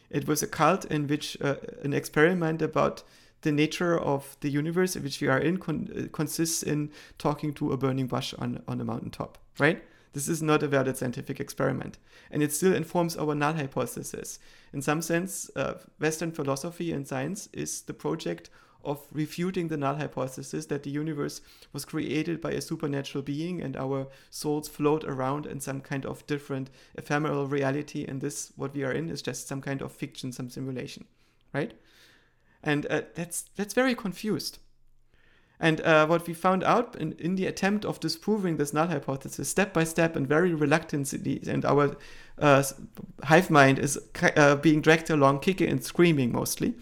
It was a cult in which uh, an experiment about the nature of the universe in which we are in con- uh, consists in talking to a burning bush on, on a mountaintop, right? This is not a valid scientific experiment. And it still informs our null hypothesis. In some sense, uh, Western philosophy and science is the project of refuting the null hypothesis that the universe was created by a supernatural being and our souls float around in some kind of different ephemeral reality and this what we are in is just some kind of fiction some simulation right and uh, that's that's very confused. And uh, what we found out in, in the attempt of disproving this null hypothesis, step by step and very reluctantly, and our uh, hive mind is uh, being dragged along, kicking and screaming mostly,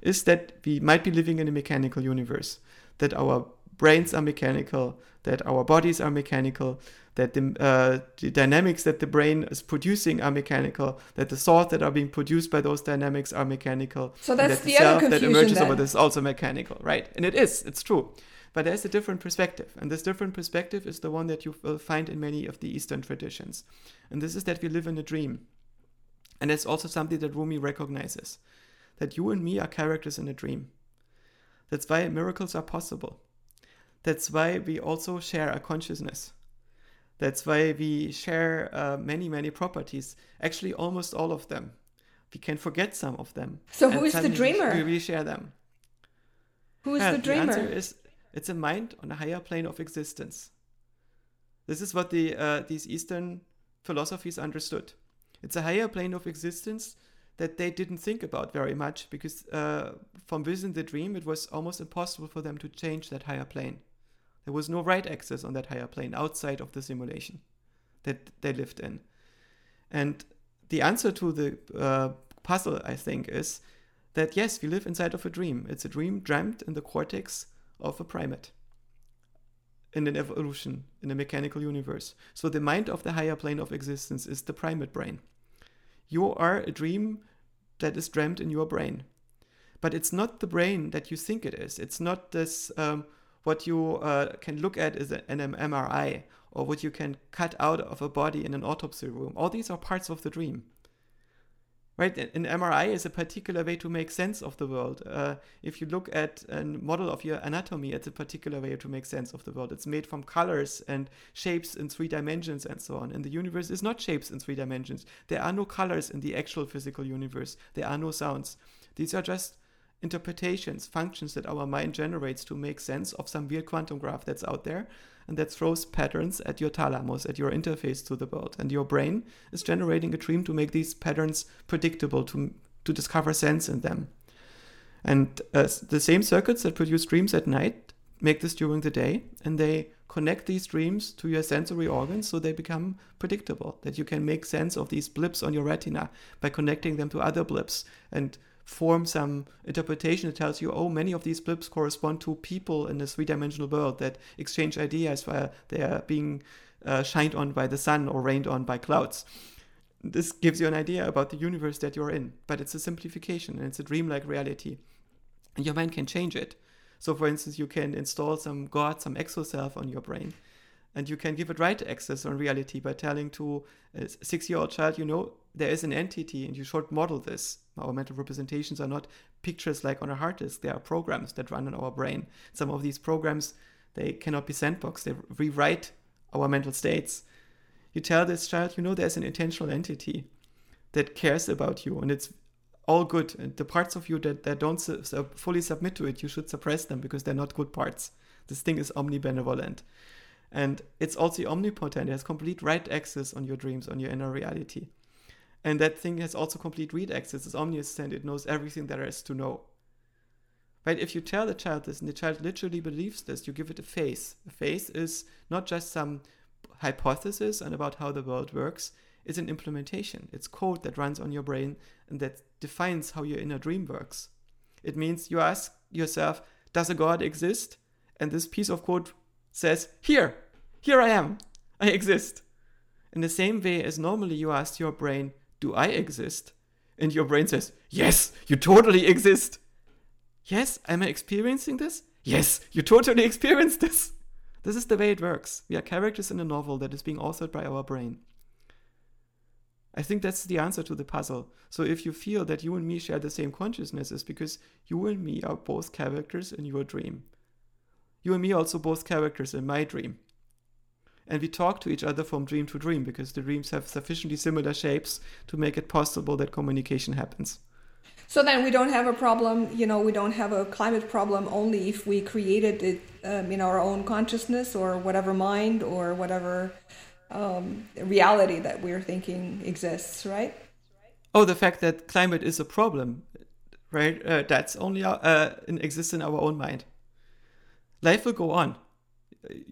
is that we might be living in a mechanical universe, that our brains are mechanical, that our bodies are mechanical, that the, uh, the, dynamics that the brain is producing are mechanical, that the thoughts that are being produced by those dynamics are mechanical. So that's that the, the other that emerges over this is also mechanical, right? And it is, it's true. But there's a different perspective. And this different perspective is the one that you will find in many of the Eastern traditions. And this is that we live in a dream. And it's also something that Rumi recognizes that you and me are characters in a dream. That's why miracles are possible. That's why we also share a consciousness. That's why we share uh, many, many properties, actually, almost all of them. We can forget some of them. So, who is the dreamer? We share them. Who is the dreamer? The answer is it's a mind on a higher plane of existence. This is what the, uh, these Eastern philosophies understood. It's a higher plane of existence that they didn't think about very much because uh, from within the dream it was almost impossible for them to change that higher plane. There was no write access on that higher plane outside of the simulation that they lived in. And the answer to the uh, puzzle, I think, is that yes, we live inside of a dream. It's a dream dreamt in the cortex of a primate in an evolution, in a mechanical universe. So the mind of the higher plane of existence is the primate brain. You are a dream that is dreamt in your brain. But it's not the brain that you think it is. It's not this um, what you uh, can look at is an MRI or what you can cut out of a body in an autopsy room. All these are parts of the dream. Right? An mri is a particular way to make sense of the world. Uh, if you look at a model of your anatomy it's a particular way to make sense of the world. It's made from colors and shapes in three dimensions and so on. And the universe is not shapes in three dimensions. There are no colors in the actual physical universe. There are no sounds. These are just interpretations functions that our mind generates to make sense of some weird quantum graph that's out there and that throws patterns at your thalamus, at your interface to the world. And your brain is generating a dream to make these patterns predictable, to, to discover sense in them. And uh, the same circuits that produce dreams at night make this during the day, and they connect these dreams to your sensory organs so they become predictable, that you can make sense of these blips on your retina by connecting them to other blips and form some interpretation that tells you, oh, many of these blips correspond to people in a three dimensional world that exchange ideas while they are being uh, shined on by the sun or rained on by clouds. This gives you an idea about the universe that you're in, but it's a simplification and it's a dreamlike reality. And your mind can change it. So, for instance, you can install some God, some exoself on your brain, and you can give it write access on reality by telling to a six year old child, you know, there is an entity and you should model this. Our mental representations are not pictures like on a hard disk, they are programs that run in our brain. Some of these programs, they cannot be sandboxed, they rewrite our mental states. You tell this child, you know, there's an intentional entity that cares about you and it's all good. And the parts of you that, that don't su- su- fully submit to it, you should suppress them because they're not good parts. This thing is omnibenevolent. And it's also omnipotent. It has complete write access on your dreams, on your inner reality. And that thing has also complete read access. It's omniscient. It knows everything there is to know. Right? If you tell the child this and the child literally believes this, you give it a face. A face is not just some hypothesis and about how the world works. It's an implementation. It's code that runs on your brain and that defines how your inner dream works. It means you ask yourself, does a God exist? And this piece of code says, here, here I am. I exist. In the same way as normally you ask your brain, do I exist? And your brain says, yes, you totally exist. Yes, am I experiencing this? Yes, you totally <laughs> experience this. This is the way it works. We are characters in a novel that is being authored by our brain. I think that's the answer to the puzzle. So if you feel that you and me share the same consciousness, it's because you and me are both characters in your dream. You and me also both characters in my dream. And we talk to each other from dream to dream because the dreams have sufficiently similar shapes to make it possible that communication happens. So then we don't have a problem, you know, we don't have a climate problem only if we created it um, in our own consciousness or whatever mind or whatever um, reality that we're thinking exists, right? Oh, the fact that climate is a problem, right? Uh, that's only uh, exists in our own mind. Life will go on.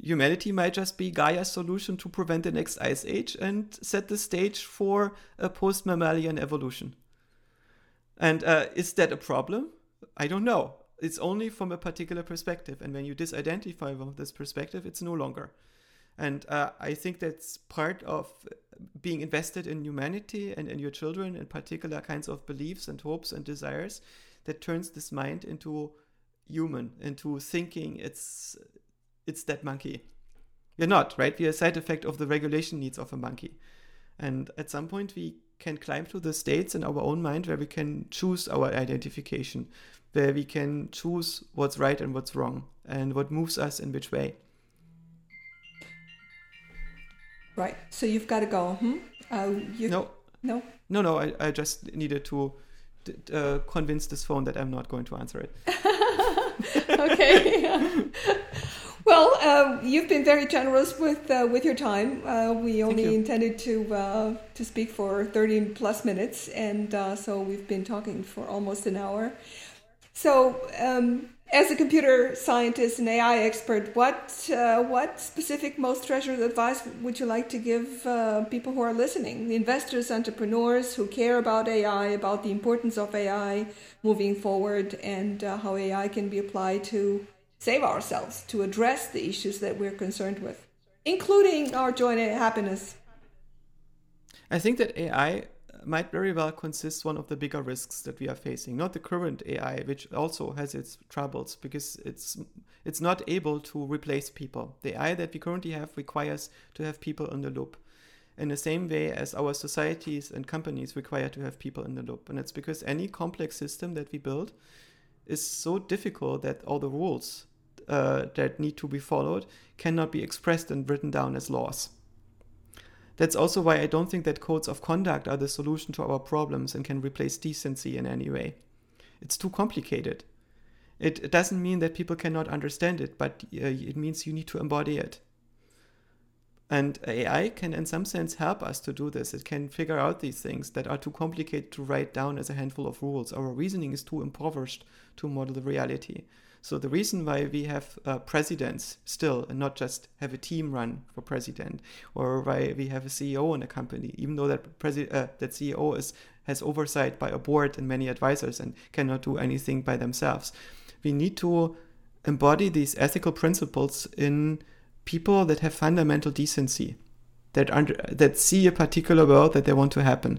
Humanity might just be Gaia's solution to prevent the next ice age and set the stage for a post mammalian evolution. And uh, is that a problem? I don't know. It's only from a particular perspective. And when you disidentify from this perspective, it's no longer. And uh, I think that's part of being invested in humanity and in your children and particular kinds of beliefs and hopes and desires that turns this mind into human, into thinking it's it's that monkey. We're not, right? We're a side effect of the regulation needs of a monkey. And at some point we can climb to the states in our own mind where we can choose our identification, where we can choose what's right and what's wrong, and what moves us in which way. Right. So you've got to go. Hmm? Uh, you... No. No. No, no. I, I just needed to uh, convince this phone that I'm not going to answer it. <laughs> okay. <laughs> <laughs> well, uh, you've been very generous with uh, with your time. Uh, we only intended to uh, to speak for 30 plus minutes, and uh, so we've been talking for almost an hour. So, um, as a computer scientist and AI expert, what uh, what specific, most treasured advice would you like to give uh, people who are listening, investors, entrepreneurs who care about AI, about the importance of AI moving forward, and uh, how AI can be applied to save ourselves, to address the issues that we're concerned with, including our joy and happiness? I think that AI might very well consist one of the bigger risks that we are facing not the current ai which also has its troubles because it's it's not able to replace people the ai that we currently have requires to have people in the loop in the same way as our societies and companies require to have people in the loop and it's because any complex system that we build is so difficult that all the rules uh, that need to be followed cannot be expressed and written down as laws that's also why I don't think that codes of conduct are the solution to our problems and can replace decency in any way. It's too complicated. It, doesn't mean that people cannot understand it, but uh, it means you need to embody it. And AI can, in some sense, help us to do this. It can figure out these things that are too complicated to write down as a handful of rules. Our reasoning is too impoverished to model the reality. So the reason why we have uh, presidents still and not just have a team run for president, or why we have a CEO in a company, even though that uh, that CEO is has oversight by a board and many advisors and cannot do anything by themselves, we need to embody these ethical principles in people that have fundamental decency, that under, that see a particular world that they want to happen,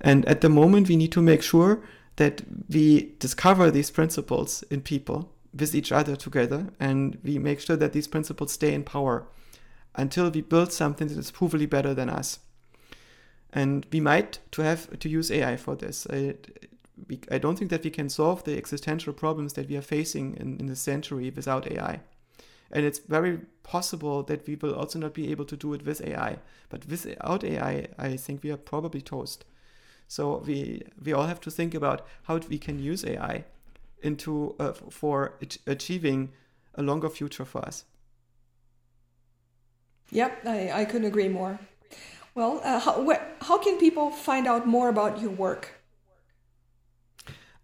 and at the moment we need to make sure that we discover these principles in people with each other together and we make sure that these principles stay in power until we build something that is provably better than us. And we might to have to use AI for this. I, I don't think that we can solve the existential problems that we are facing in, in this century without AI. And it's very possible that we will also not be able to do it with AI. But without AI, I think we are probably toast. So we we all have to think about how we can use AI into uh, for achieving a longer future for us. Yep, I, I couldn't agree more. Well, uh, how, how can people find out more about your work?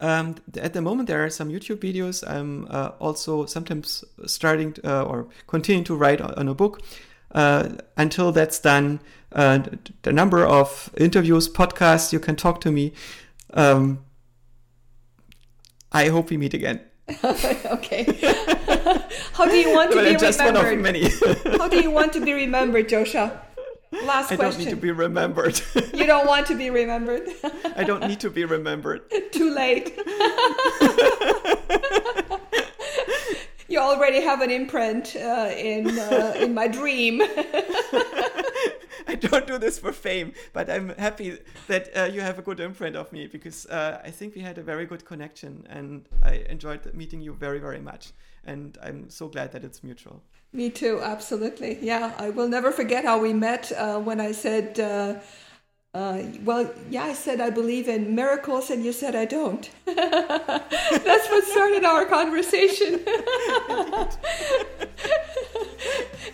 Um, at the moment, there are some YouTube videos. I'm uh, also sometimes starting to, uh, or continuing to write on a book. Uh, until that's done, uh, the number of interviews, podcasts, you can talk to me. Um, I hope we meet again. <laughs> okay. How do you want to well, be just remembered? One of many. <laughs> How do you want to be remembered, Joscha? Last I question. I don't need to be remembered. you don't want to be remembered? <laughs> I don't need to be remembered. Too late. You already have an imprint uh, in uh, in my dream. <laughs> I don't do this for fame, but I'm happy that uh, you have a good imprint of me because uh, I think we had a very good connection and I enjoyed meeting you very, very much. And I'm so glad that it's mutual. Me too, absolutely. Yeah, I will never forget how we met uh, when I said, uh, well, yeah, I said I believe in miracles, and you said I don't. <laughs> That's what started our conversation. <laughs>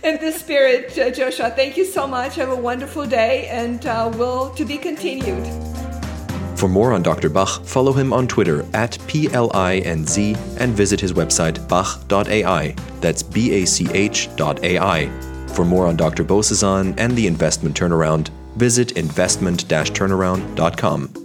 in the spirit, uh, Joscha, thank you so much. Have a wonderful day, and uh, will to be continued. For more on Dr. Bach, follow him on Twitter at PLINZ and visit his website bach.ai. That's B A C H.ai. For more on Dr. Bozesan and the investment turnaround, visit investment turnaround.com.